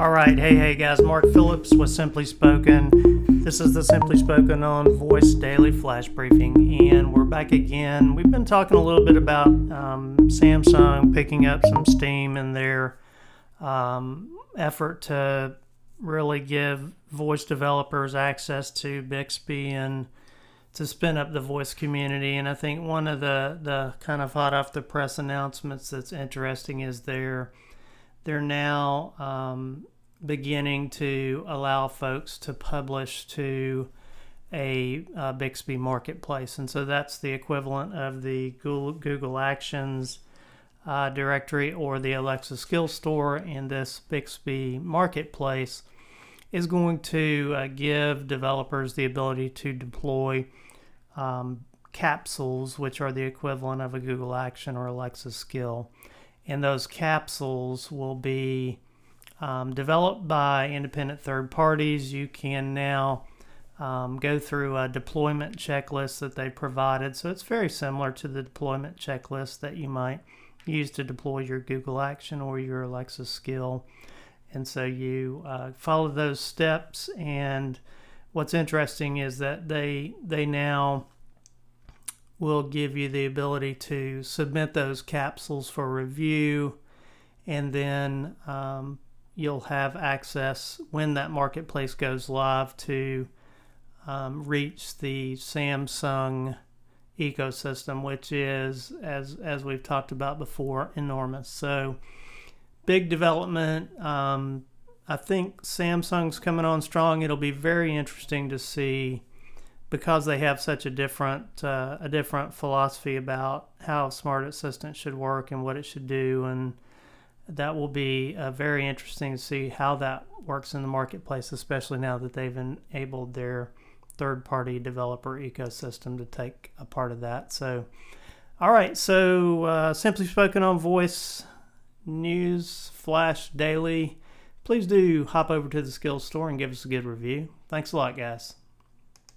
All right, hey, hey guys, Mark Phillips with Simply Spoken. This is the Simply Spoken on Voice Daily Flash Briefing, and we're back again. We've been talking a little bit about um, Samsung picking up some steam in their um, effort to really give voice developers access to Bixby and to spin up the voice community. And I think one of the, the kind of hot off the press announcements that's interesting is they're they're now um, beginning to allow folks to publish to a uh, Bixby marketplace, and so that's the equivalent of the Google, Google Actions uh, directory or the Alexa Skill Store. And this Bixby marketplace is going to uh, give developers the ability to deploy um, capsules, which are the equivalent of a Google Action or Alexa skill. And those capsules will be um, developed by independent third parties. You can now um, go through a deployment checklist that they provided. So it's very similar to the deployment checklist that you might use to deploy your Google Action or your Alexa skill. And so you uh, follow those steps. And what's interesting is that they they now will give you the ability to submit those capsules for review, and then um, you'll have access when that marketplace goes live to um, reach the Samsung ecosystem, which is, as as we've talked about before, enormous. So big development. Um, I think Samsung's coming on strong. It'll be very interesting to see because they have such a different uh, a different philosophy about how Smart Assistant should work and what it should do, and that will be uh, very interesting to see how that works in the marketplace, especially now that they've enabled their third-party developer ecosystem to take a part of that. So, all right, so uh, simply spoken on voice news flash daily. Please do hop over to the skills store and give us a good review. Thanks a lot guys